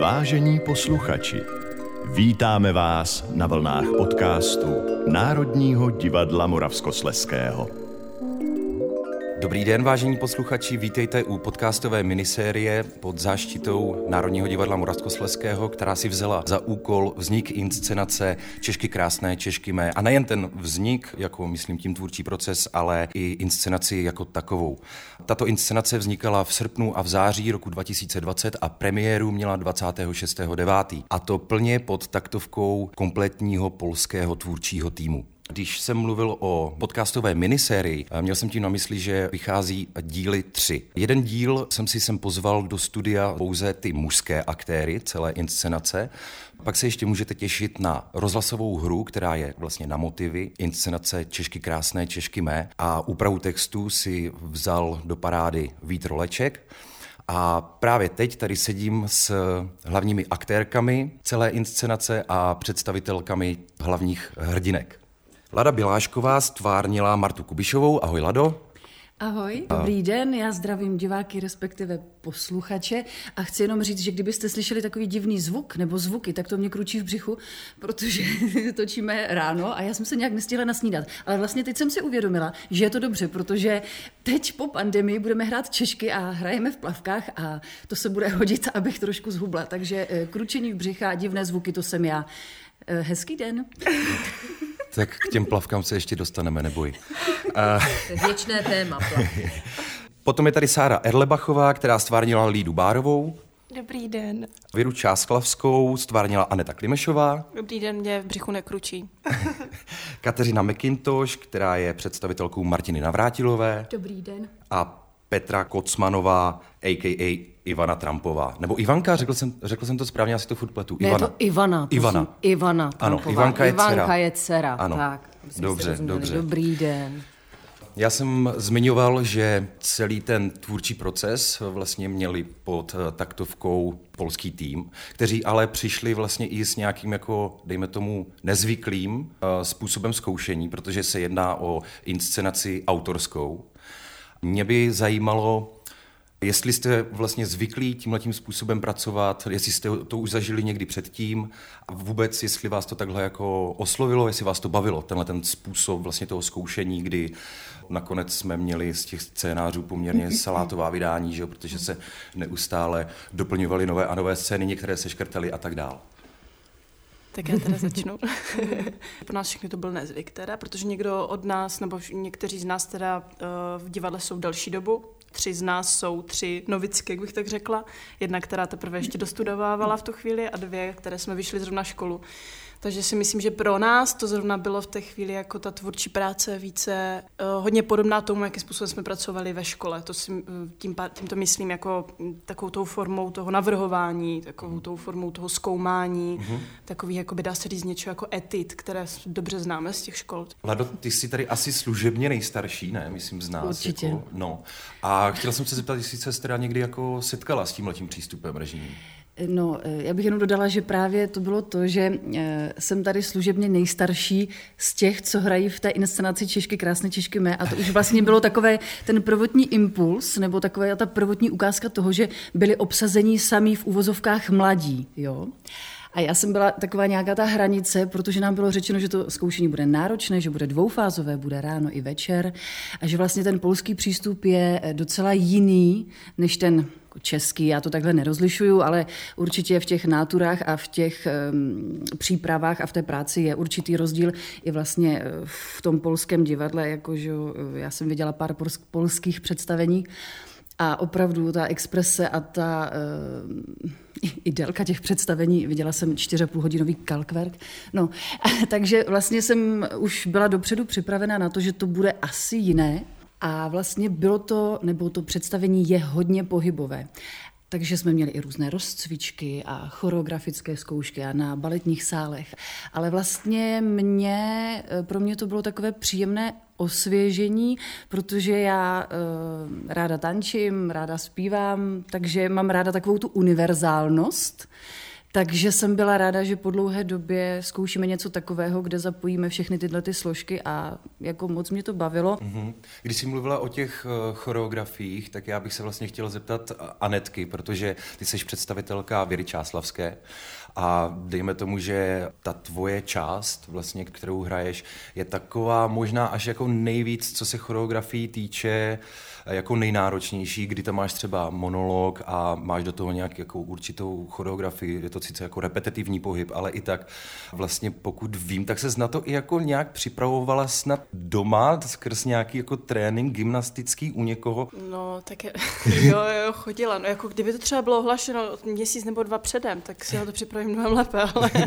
Vážení posluchači, vítáme vás na vlnách podcastu Národního divadla Moravskosleského. Dobrý den, vážení posluchači, vítejte u podcastové minisérie pod záštitou Národního divadla Moravskosleského, která si vzala za úkol vznik inscenace Češky krásné, Češky mé. A nejen ten vznik, jako myslím tím tvůrčí proces, ale i inscenaci jako takovou. Tato inscenace vznikala v srpnu a v září roku 2020 a premiéru měla 26.9. A to plně pod taktovkou kompletního polského tvůrčího týmu. Když jsem mluvil o podcastové minisérii, měl jsem tím na mysli, že vychází díly tři. Jeden díl jsem si sem pozval do studia pouze ty mužské aktéry celé inscenace. Pak se ještě můžete těšit na rozhlasovou hru, která je vlastně na motivy, inscenace Češky krásné, Češky mé a úpravu textu si vzal do parády Vít Roleček. A právě teď tady sedím s hlavními aktérkami celé inscenace a představitelkami hlavních hrdinek. Lada Bilášková stvárnila Martu Kubišovou. Ahoj, Lado. Ahoj, dobrý den, já zdravím diváky, respektive posluchače a chci jenom říct, že kdybyste slyšeli takový divný zvuk nebo zvuky, tak to mě kručí v břichu, protože točíme ráno a já jsem se nějak nestihla nasnídat. Ale vlastně teď jsem si uvědomila, že je to dobře, protože teď po pandemii budeme hrát češky a hrajeme v plavkách a to se bude hodit, abych trošku zhubla. Takže eh, kručení v břicha a divné zvuky, to jsem já. Eh, hezký den. Tak k těm plavkám se ještě dostaneme, neboj. Věčné téma. Potom je tady Sára Erlebachová, která stvárnila Lídu Bárovou. Dobrý den. Věru Čásklavskou stvárnila Aneta Klimešová. Dobrý den, mě v břichu nekručí. Kateřina McIntosh, která je představitelkou Martiny Navrátilové. Dobrý den. A Petra Kocmanová, a.k.a. Ivana Trumpová. Nebo Ivanka, řekl jsem, řekl jsem to správně, asi to furt pletu. Ne, Ivana. to Ivana. To Ivana. Ivana Ano, Trumpová. Ivanka je Ivanka dcera. je dcera. Ano. Tak, Dobře, dobře. Dobrý den. Já jsem zmiňoval, že celý ten tvůrčí proces vlastně měli pod eh, taktovkou polský tým, kteří ale přišli vlastně i s nějakým jako, dejme tomu, nezvyklým eh, způsobem zkoušení, protože se jedná o inscenaci autorskou. Mě by zajímalo, Jestli jste vlastně zvyklí tímhletím způsobem pracovat, jestli jste to už zažili někdy předtím a vůbec, jestli vás to takhle jako oslovilo, jestli vás to bavilo, tenhle ten způsob vlastně toho zkoušení, kdy nakonec jsme měli z těch scénářů poměrně salátová vydání, že jo, protože se neustále doplňovaly nové a nové scény, některé se škrtaly a tak dál. Tak já teda začnu. Pro nás všechny to byl nezvyk teda, protože někdo od nás, nebo někteří z nás teda uh, v divadle jsou další dobu. Tři z nás jsou tři novicky, jak bych tak řekla. Jedna, která teprve ještě dostudovávala v tu chvíli a dvě, které jsme vyšli zrovna školu. Takže si myslím, že pro nás to zrovna bylo v té chvíli jako ta tvůrčí práce více uh, hodně podobná tomu, jakým způsobem jsme pracovali ve škole. To si, uh, tím, tím to myslím jako mm, takovou tou formou toho navrhování, takovou tou formou toho zkoumání, mm-hmm. takový, jako by dá se říct něco jako etit, které dobře známe z těch škol. Lado, ty jsi tady asi služebně nejstarší, ne? Myslím z nás. Určitě. Jako, no. A chtěla jsem se zeptat, jestli se teda někdy jako setkala s tímhletím přístupem režimním. No, eh, já bych jenom dodala, že právě to bylo to, že eh, jsem tady služebně nejstarší z těch, co hrají v té inscenaci Češky, krásné Češky mé. A to už vlastně bylo takové ten prvotní impuls, nebo taková ta prvotní ukázka toho, že byli obsazení samí v uvozovkách mladí. Jo? A já jsem byla taková nějaká ta hranice, protože nám bylo řečeno, že to zkoušení bude náročné, že bude dvoufázové, bude ráno i večer a že vlastně ten polský přístup je eh, docela jiný než ten český, já to takhle nerozlišuju, ale určitě v těch náturách a v těch um, přípravách a v té práci je určitý rozdíl i vlastně eh, v tom polském divadle, jakože já jsem viděla pár polských představení a opravdu ta exprese a ta uh, i délka těch představení, viděla jsem 4,5 hodinový kalkwerk, no, takže vlastně jsem už byla dopředu připravena na to, že to bude asi jiné, a vlastně bylo to, nebo to představení je hodně pohybové. Takže jsme měli i různé rozcvičky a choreografické zkoušky a na baletních sálech. Ale vlastně mě, pro mě to bylo takové příjemné osvěžení, protože já e, ráda tančím, ráda zpívám, takže mám ráda takovou tu univerzálnost Takže jsem byla ráda, že po dlouhé době zkoušíme něco takového, kde zapojíme všechny tyhle ty složky a jako moc mě to bavilo. Mm-hmm. Když jsi mluvila o těch uh, choreografiích, tak já bych se vlastně chtěla zeptat Anetky, protože ty jsi představitelka Věry Čáslavské a dejme tomu, že ta tvoje část, vlastně, kterou hraješ, je taková možná až jako nejvíc, co se choreografii týče, jako nejnáročnější, kdy tam máš třeba monolog a máš do toho nějak jako určitou choreografii, je to sice jako repetitivní pohyb, ale i tak vlastně pokud vím, tak se na to i jako nějak připravovala snad doma skrz nějaký jako trénink gymnastický u někoho? No, tak je, jo, jo, chodila. No, jako kdyby to třeba bylo ohlašeno měsíc nebo dva předem, tak si ho to připravím mnohem lépe, ale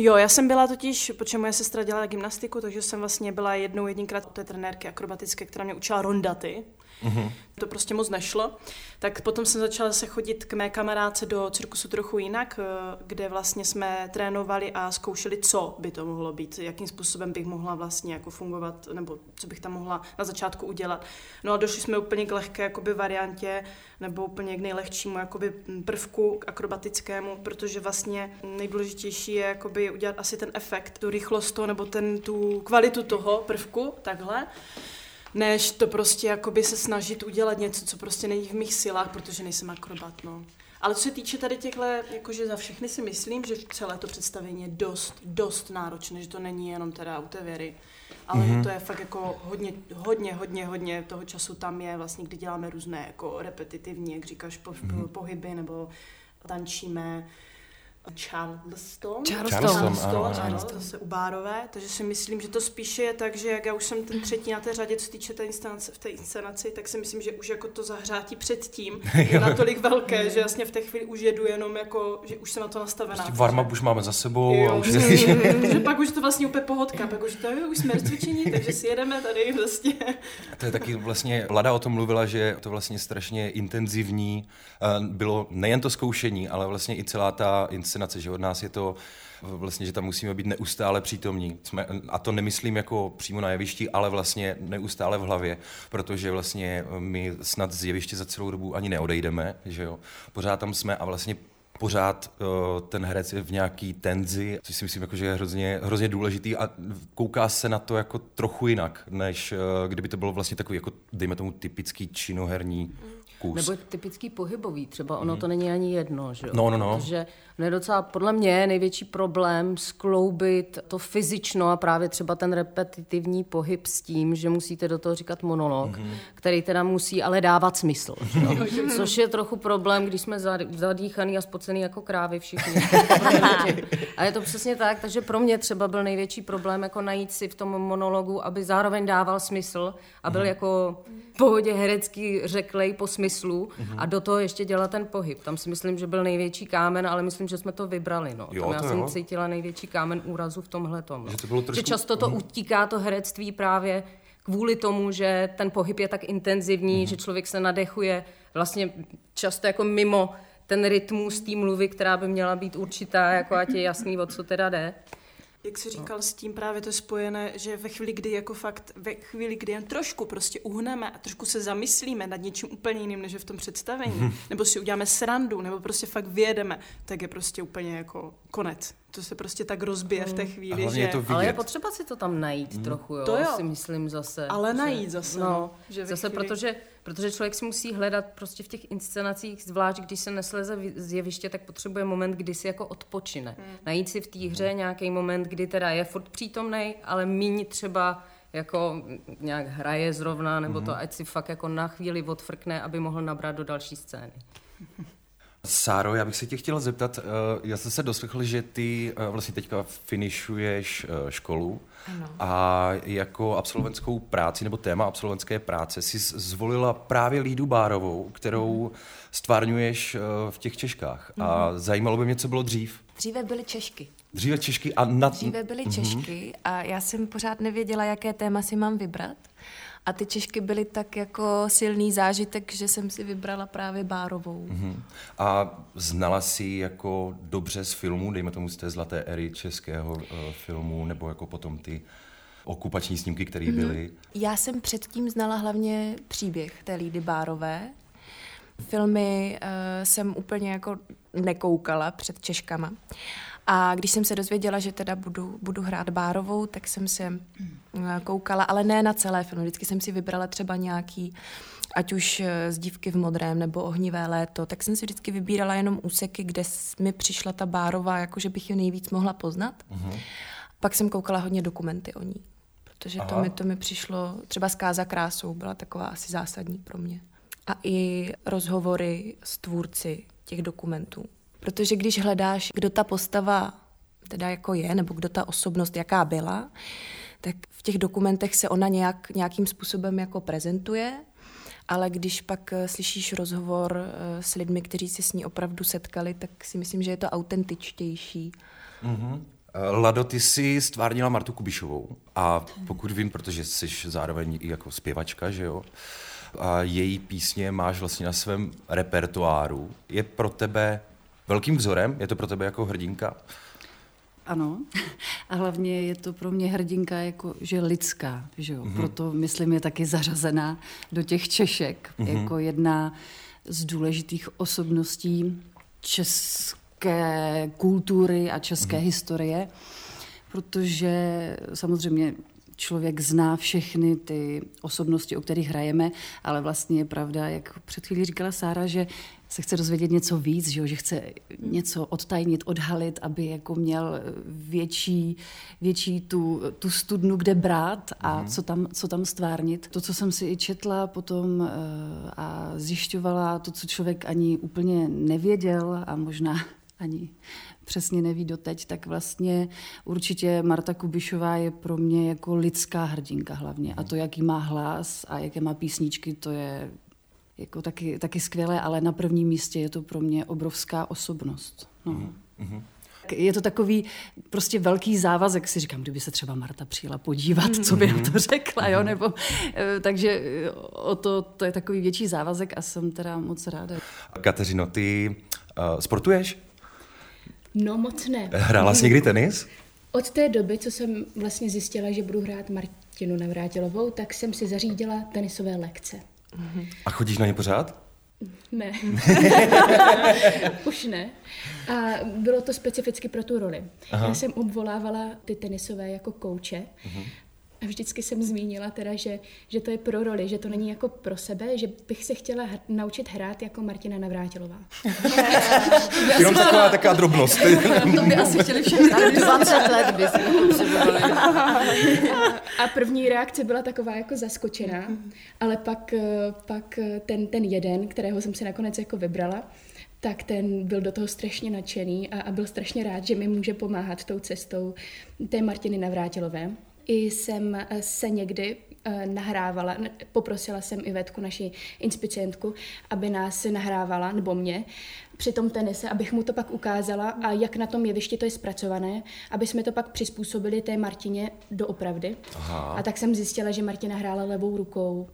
Jo, já jsem byla totiž, protože moje sestra dělala gymnastiku, takže jsem vlastně byla jednou jedinkrát u té trenérky akrobatické, která mě učila rondaty. Mm-hmm. To prostě moc nešlo. Tak potom jsem začala se chodit k mé kamarádce do cirkusu trochu jinak, eh, kde vlastně jsme trénovali a zkoušeli, co by to mohlo být, jakým způsobem bych mohla vlastně jako fungovat, nebo co bych tam mohla na začátku udělat. No a došli jsme úplně k lehké jakoby variantě, nebo úplně k nejlehčímu jakoby prvku k akrobatickému, protože vlastně nejdůležitější je jakoby udělat asi ten efekt, tu rychlost toho, nebo ten, tu kvalitu toho prvku, takhle než to prostě jakoby se snažit udělat něco, co prostě není v mých silách, protože nejsem akrobat, no. Ale co se týče tady těchto, jakože za všechny si myslím, že celé to představení je dost, dost náročné, že to není jenom teda u té věry, ale mm-hmm. to je fakt jako hodně, hodně, hodně, hodně toho času tam je vlastně, kdy děláme různé jako repetitivní, jak říkáš, po, mm-hmm. pohyby nebo tančíme, Charleston. Charleston, Charleston ano, ano, ano, zase u Bárové, takže si myslím, že to spíše je tak, že jak já už jsem ten třetí na té řadě, co týče té inscenace, v té inscenaci, tak si myslím, že už jako to zahřátí předtím je natolik velké, že jasně v té chvíli už jedu jenom jako, že už jsem na to nastavená. Prostě varma už máme za sebou. Jo, a už že pak už to vlastně úplně pohodka, pak už to, jo, už jsme rozcvičení, takže si jedeme tady vlastně. To je taky vlastně, Lada o tom mluvila, že to vlastně strašně intenzivní eh, bylo nejen to zkoušení, ale vlastně i celá ta inscenace fascinace, že od nás je to vlastně, že tam musíme být neustále přítomní. Jsme, a to nemyslím jako přímo na jevišti, ale vlastně neustále v hlavě, protože vlastně my snad z jeviště za celou dobu ani neodejdeme, že jo. Pořád tam jsme a vlastně pořád uh, ten herec je v nějaký tenzi, což si myslím, jako, že je hrozně, hrozně důležitý a kouká se na to jako trochu jinak, než uh, kdyby to bylo vlastně takový, jako dejme tomu typický činoherní mm kus. Nebo typický pohybový, třeba ono mm. to není ani jedno, že jo? No, no, no. Protože no je docela podle mě největší problém skloubit to fyzično a právě třeba ten repetitivní pohyb s tím, že musíte do toho říkat monolog, mm-hmm. který teda musí ale dávat smysl. Že jo? Což je trochu problém, když jsme zadýchaný a spocený jako krávy všichni. a je to přesně tak, takže pro mě třeba byl největší problém jako najít si v tom monologu, aby zároveň dával smysl a byl mm-hmm. jako v pohodě herecký řeklej po smyslu mm-hmm. a do toho ještě dělat ten pohyb. Tam si myslím, že byl největší kámen, ale myslím, že jsme to vybrali. No. Jo, Tam já jsem jo. cítila největší kámen úrazu v tomhle tom. No. Že, to bylo trošku... že často to mm. utíká, to herectví právě kvůli tomu, že ten pohyb je tak intenzivní, mm. že člověk se nadechuje vlastně často jako mimo ten rytmus té mluvy, která by měla být určitá, jako ať je jasný, o co teda jde. Jak jsi říkal, s tím právě to je spojené, že ve chvíli, kdy jako fakt, ve chvíli, kdy jen trošku prostě uhneme a trošku se zamyslíme nad něčím úplně jiným, než je v tom představení, nebo si uděláme srandu, nebo prostě fakt vyjedeme, tak je prostě úplně jako konec. To se prostě tak rozbije mm. v té mhm. chvíli, že... Je to Ale je potřeba si to tam najít mm. trochu, jo, to jo. si myslím zase. Ale najít zase, no. no že zase, chvíli... protože Protože člověk si musí hledat prostě v těch inscenacích, zvlášť když se nesleze z jeviště, tak potřebuje moment, kdy si jako odpočine. Hmm. Najít si v té hře nějaký moment, kdy teda je furt přítomný, ale míň třeba jako nějak hraje zrovna, nebo to, hmm. ať si fakt jako na chvíli odfrkne, aby mohl nabrat do další scény. Sáro, já bych se tě chtěl zeptat, eh, já jsem se doslechl, že ty eh, vlastně teďka finišuješ eh, školu ano. a jako absolventskou práci nebo téma absolventské práce si zvolila právě Lídu Bárovou, kterou mhm. stvárňuješ v těch Češkách. A mhm. zajímalo by mě, co bylo dřív. Dříve byly Češky. Dříve Češky a na... Dříve byly mhm. Češky a já jsem pořád nevěděla, jaké téma si mám vybrat. A ty Češky byly tak jako silný zážitek, že jsem si vybrala právě Bárovou. Uh-huh. A znala si jako dobře z filmu, dejme tomu z té zlaté éry českého uh, filmu, nebo jako potom ty okupační snímky, které mm-hmm. byly? Já jsem předtím znala hlavně příběh té Lídy Bárové. Filmy uh, jsem úplně jako nekoukala před Češkama. A když jsem se dozvěděla, že teda budu, budu hrát Bárovou, tak jsem se eh, koukala, ale ne na celé film. Vždycky jsem si vybrala třeba nějaký, ať už eh, z Dívky v modrém nebo Ohnivé léto, tak jsem si vždycky vybírala jenom úseky, kde mi přišla ta Bárová, jako že bych ji nejvíc mohla poznat. Uh-huh. Pak jsem koukala hodně dokumenty o ní, protože to mi, to mi přišlo, třeba Zkáza krásou byla taková asi zásadní pro mě. A i rozhovory s tvůrci těch dokumentů. Protože když hledáš, kdo ta postava teda jako je, nebo kdo ta osobnost jaká byla, tak v těch dokumentech se ona nějak, nějakým způsobem jako prezentuje, ale když pak eh, slyšíš rozhovor eh, s lidmi, kteří se s ní opravdu setkali, tak si myslím, že je to autentičtější. Mm-hmm. Lado, ty jsi stvárnila Martu Kubišovou a pokud vím, protože jsi zároveň i jako zpěvačka, že jo, a její písně máš vlastně na svém repertoáru. Je pro tebe velkým vzorem? Je to pro tebe jako hrdinka? Ano, a hlavně je to pro mě hrdinka jako, že lidská, že jo? Mm-hmm. proto myslím je taky zařazená do těch Češek, mm-hmm. jako jedna z důležitých osobností české kultury a české mm-hmm. historie, protože samozřejmě člověk zná všechny ty osobnosti, o kterých hrajeme, ale vlastně je pravda, jak před chvílí říkala Sára, že se chce dozvědět něco víc, že, že chce něco odtajnit, odhalit, aby jako měl větší, větší tu, tu studnu, kde brát a mm. co, tam, co tam stvárnit. To, co jsem si i četla potom uh, a zjišťovala, to, co člověk ani úplně nevěděl a možná ani přesně neví doteď, tak vlastně určitě Marta Kubišová je pro mě jako lidská hrdinka hlavně. A to, jaký má hlas a jaké má písničky, to je jako taky, taky skvělé, ale na prvním místě je to pro mě obrovská osobnost. No. Mm-hmm. Je to takový prostě velký závazek, si říkám, kdyby se třeba Marta přijela podívat, co by na to řekla, jo, nebo, eh, takže eh, o to, to je takový větší závazek a jsem teda moc ráda. Kateřino, ty uh, sportuješ? No moc ne. Hrála jsi někdy tenis? Od té doby, co jsem vlastně zjistila, že budu hrát Martinu Navrátilovou, tak jsem si zařídila tenisové lekce. A chodíš na ně pořád? Ne. Už ne. A bylo to specificky pro tu roli. Aha. Já jsem obvolávala ty tenisové jako kouče. Uh-huh. A vždycky jsem zmínila teda, že, že to je pro roli, že to není jako pro sebe, že bych se chtěla hr- naučit hrát jako Martina Navrátilová. Jenom taková, taková drobnost. to by asi chtěli všechny. 20 let by si A první reakce byla taková jako zaskočená, ale pak, pak ten, ten jeden, kterého jsem si nakonec jako vybrala, tak ten byl do toho strašně nadšený a, a byl strašně rád, že mi může pomáhat tou cestou té Martiny Navrátilové. I jsem eh, se někdy eh, nahrávala, poprosila jsem Ivetku, naši inspicientku, aby nás nahrávala, nebo mě, při tom tenise, abych mu to pak ukázala a jak na tom jevišti to je zpracované, aby jsme to pak přizpůsobili té Martině doopravdy. Aha. A tak jsem zjistila, že Martina hrála levou rukou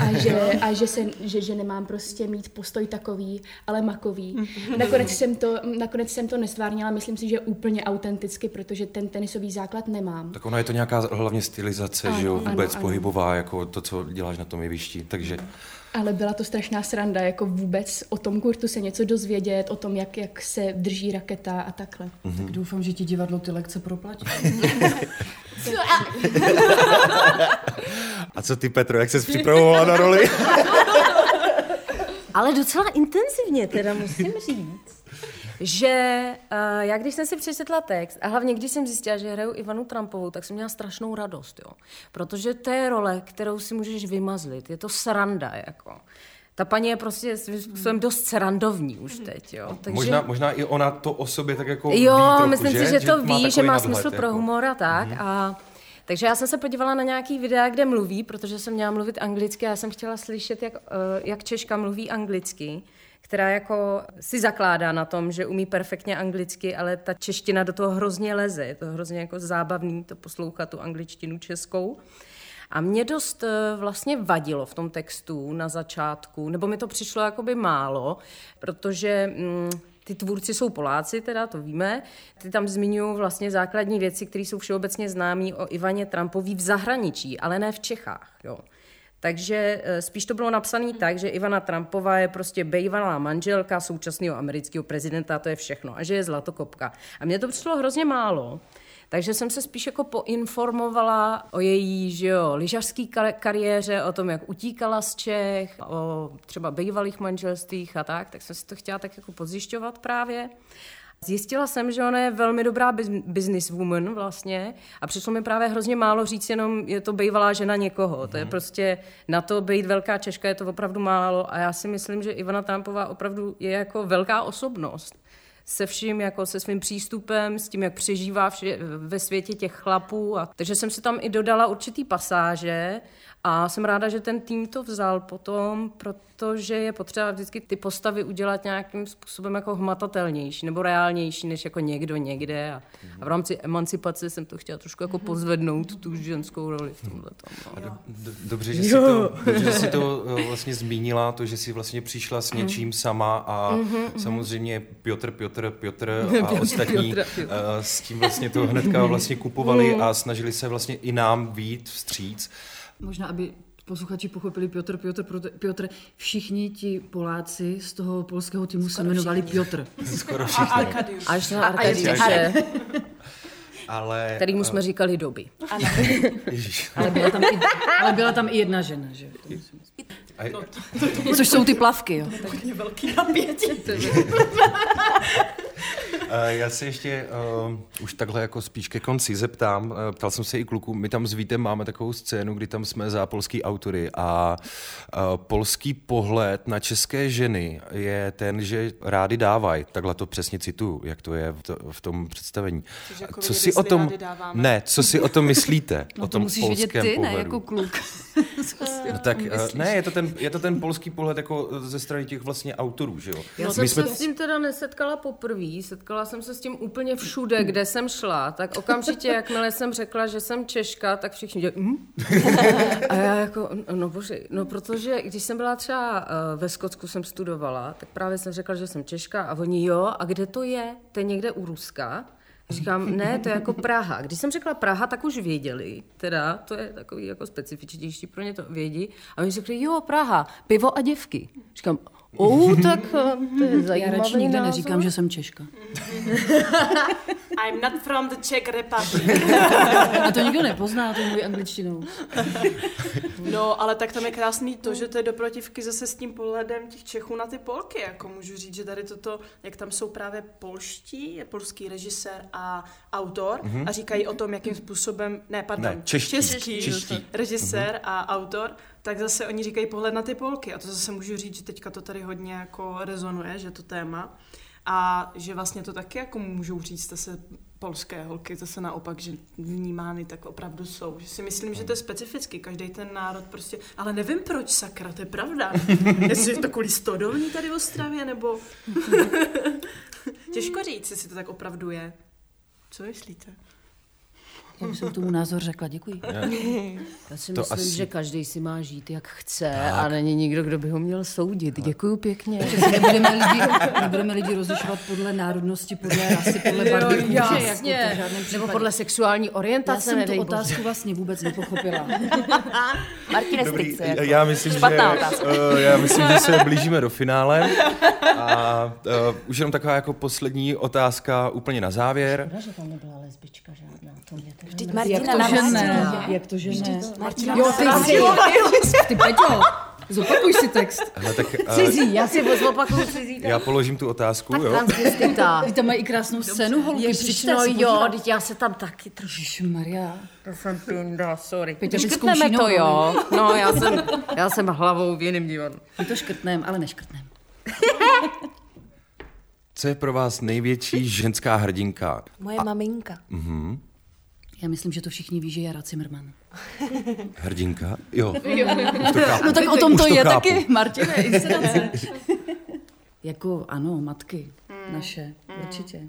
a, že, a že, se, že, že nemám prostě mít postoj takový, ale makový. Nakonec jsem to, nakonec jsem to nestvárnila, myslím si, že úplně autenticky, protože ten tenisový základ nemám. Tak ono je to nějaká hlavně stylizace, ano, že jo, vůbec ano, pohybová, jako to, co děláš na tom jevišti, takže... Ale byla to strašná sranda, jako vůbec o tom kurtu se něco dozvědět, o tom, jak, jak se drží raketa a takhle. Mm-hmm. Tak doufám, že ti divadlo ty lekce proplatí. a co ty, Petro, jak jsi připravovala na roli? Ale docela intenzivně, teda musím říct že uh, já když jsem si přečetla text a hlavně když jsem zjistila, že hraju Ivanu Trumpovou, tak jsem měla strašnou radost, jo. Protože to je role, kterou si můžeš vymazlit. Je to sranda, jako. Ta paní je prostě svým dost srandovní už teď, jo. Takže... Možná, možná i ona to o sobě tak jako Jo, ví trochu, myslím že? si, že to že ví, že má nadhled, smysl jako. pro humor a tak. Mm-hmm. A takže já jsem se podívala na nějaký videa, kde mluví, protože jsem měla mluvit anglicky a já jsem chtěla slyšet, jak, uh, jak Češka mluví anglicky která jako si zakládá na tom, že umí perfektně anglicky, ale ta čeština do toho hrozně leze. Je to hrozně jako zábavný to poslouchat, tu angličtinu českou. A mě dost eh, vlastně vadilo v tom textu na začátku, nebo mi to přišlo jakoby málo, protože mm, ty tvůrci jsou Poláci, teda to víme. Ty tam zmiňují vlastně základní věci, které jsou všeobecně známé o Ivaně Trumpový v zahraničí, ale ne v Čechách. Jo. Takže eh, spíš to bylo napsané tak, že Ivana Trumpová je prostě bejvalá manželka současného amerického prezidenta a to je všechno. A že je zlatokopka. A mně to přišlo hrozně málo. Takže jsem se spíš jako poinformovala o její že jo, lyžařské kariéře, o tom, jak utíkala z Čech, o třeba bývalých manželstvích a tak, tak jsem si to chtěla tak jako pozjišťovat právě. Zjistila jsem, že ona je velmi dobrá businesswoman vlastně a přišlo mi právě hrozně málo říct jenom, je to bývalá žena někoho. Mm. To je mhm. prostě na to být velká Češka, je to opravdu málo a já si myslím, že Ivana Trumpová opravdu je jako velká osobnost se vším, jako se svým přístupem, s tím, jak přežívá vše, ve světě těch chlapů. A, takže jsem si tam i dodala určitý pasáže a jsem ráda, že ten tým to vzal potom, protože je potřeba vždycky ty postavy udělat nějakým způsobem jako hmatatelnější nebo reálnější, než jako někdo někde. A, a v rámci emancipace jsem to chtěla trošku jako pozvednout, tu ženskou roli v tomhle. No. Dobře, že, si to, dobře, že si to eh, vlastně zmínila, to, že si vlastně přišla s něčím sama a mhm, mhm. samozřejmě Piotr, Piotr, Piotr a ostatní Piotr, Piotr. Eh, s tím vlastně to hnedka vlastně kupovali mhm. a snažili se vlastně i nám výjít vstříc. Možná, aby posluchači pochopili Piotr, Piotr, Piotr, všichni ti Poláci z toho polského týmu se jmenovali Piotr. Skoro všichni. Až na Arkadiuše. Ale, který mu jsme říkali doby. ale, byla tam i, ale byla tam i jedna žena, že? Což jsou ty plavky, jo. Tak. velký napětí. Já se ještě uh, už takhle jako spíš ke konci zeptám. Uh, ptal jsem se i kluku, my tam s Vítem máme takovou scénu, kdy tam jsme za polský autory a uh, polský pohled na české ženy je ten, že rády dávají. Takhle to přesně citu, jak to je v, to, v tom představení. Jako co si o tom, ne, co si o tom myslíte? No o tom to musíš polském vědět ty, pohledu. ne jako kluk. no tak, ne, je to, ten, je to ten polský pohled jako ze strany těch vlastně autorů, že jo? Já no, jsem jsme... se s tím teda nesetkala poprvé, setkala jsem se s tím úplně všude, kde jsem šla, tak okamžitě, jakmile jsem řekla, že jsem Češka, tak všichni dělali, hm? A já jako, no bože, no protože když jsem byla třeba uh, ve Skotsku, jsem studovala, tak právě jsem řekla, že jsem Češka a oni jo, a kde to je? To je někde u Ruska? Říkám, ne, to je jako Praha. Když jsem řekla Praha, tak už věděli, teda, to je takový jako specifičtější, pro ně to vědí. A oni řekli, jo, Praha, pivo a děvky. Říkám, O, tak eh, to je zajímavý Já radši názor. neříkám, že jsem Češka. I'm not from the Czech Republic. A to nikdo nepozná, to mluví angličtinou. No, ale tak tam je krásný to, že to je doprotivky zase s tím pohledem těch Čechů na ty Polky. Jako můžu říct, že tady toto, jak tam jsou právě polští, je polský režisér a autor mm-hmm. a říkají o tom, jakým způsobem, ne, pardon, ne, čeští, český čeští. režisér mm-hmm. a autor, tak zase oni říkají pohled na ty Polky. A to zase můžu říct, že teďka to tady hodně jako rezonuje, že to téma. A že vlastně to taky jako můžou říct zase polské holky, zase naopak, že vnímány tak opravdu jsou. Že si myslím, že to je specificky, každý ten národ prostě, ale nevím proč, sakra, to je pravda. Jestli je to kvůli stodolní tady v Ostravě, nebo... Těžko říct, jestli to tak opravdu je. Co myslíte? Já bych k tomu názor řekla, děkuji. Já si to myslím, asi... že každý si má žít, jak chce tak. a není nikdo, kdo by ho měl soudit. Děkuji pěkně. nebudeme lidi, nebudeme lidi rozlišovat podle národnosti, podle rasy, podle barvy kůže. Jasně. Jako Nebo podle sexuální orientace. Já jsem tu otázku bože. vlastně vůbec nepochopila. Martine Strice. Jako. Já myslím, Špatná že, otázka. Uh, já myslím, že se blížíme do finále. A uh, už jenom taková jako poslední otázka úplně na závěr. Škoda, že tam nebyla lesbička žádná. To mě Vždyť Martina jak to, že ne? Jak to, že ne? Martina jo, ty jsi, ty Peťo, zopakuj si text. Hele, tak, uh, cizí, já si zopakuju cizí. Já položím tu otázku, tak jo. transvestita. Vy tam mají i krásnou scénu, holky. Ježiš, no jo, teď já se tam taky trošku. Maria. To jsem pinda, sorry. Peťo, škrtneme to, jo. No, já jsem, já jsem hlavou v jiném divadlu. My to škrtneme, ale neškrtneme. Co je pro vás největší ženská hrdinka? Moje A... maminka. Mhm. Já myslím, že to všichni ví, že Jara Zimmerman. Hrdinka? Jo. jo. to chápu. No tak o tom to, to je chápu. taky, Martine, inscenace. jako ano, matky mm. naše, mm. určitě.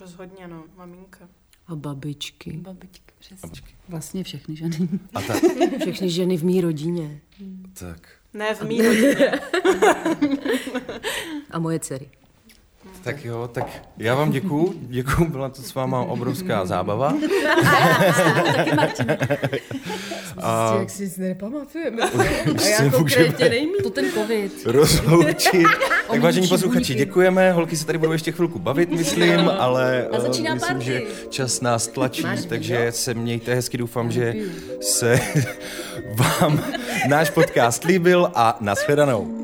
Rozhodně, no, maminka. A babičky. Babičky, přesně. Vlastně všechny ženy. A tak. Všechny ženy v mý rodině. Tak. Ne v mý rodině. A moje dcery. Tak jo, tak já vám děkuju, děkuju, byla to s váma obrovská zábava. A... Jak si nepamatujeme. A já konkrétně nejmín. To ten covid. Rozloučit. tak vážení posluchači, děkujeme. Holky se tady budou ještě chvilku bavit, myslím, ale A začíná uh, myslím, party. že čas nás tlačí, Máš takže se mějte hezky. Doufám, že se vám náš podcast líbil a nashledanou.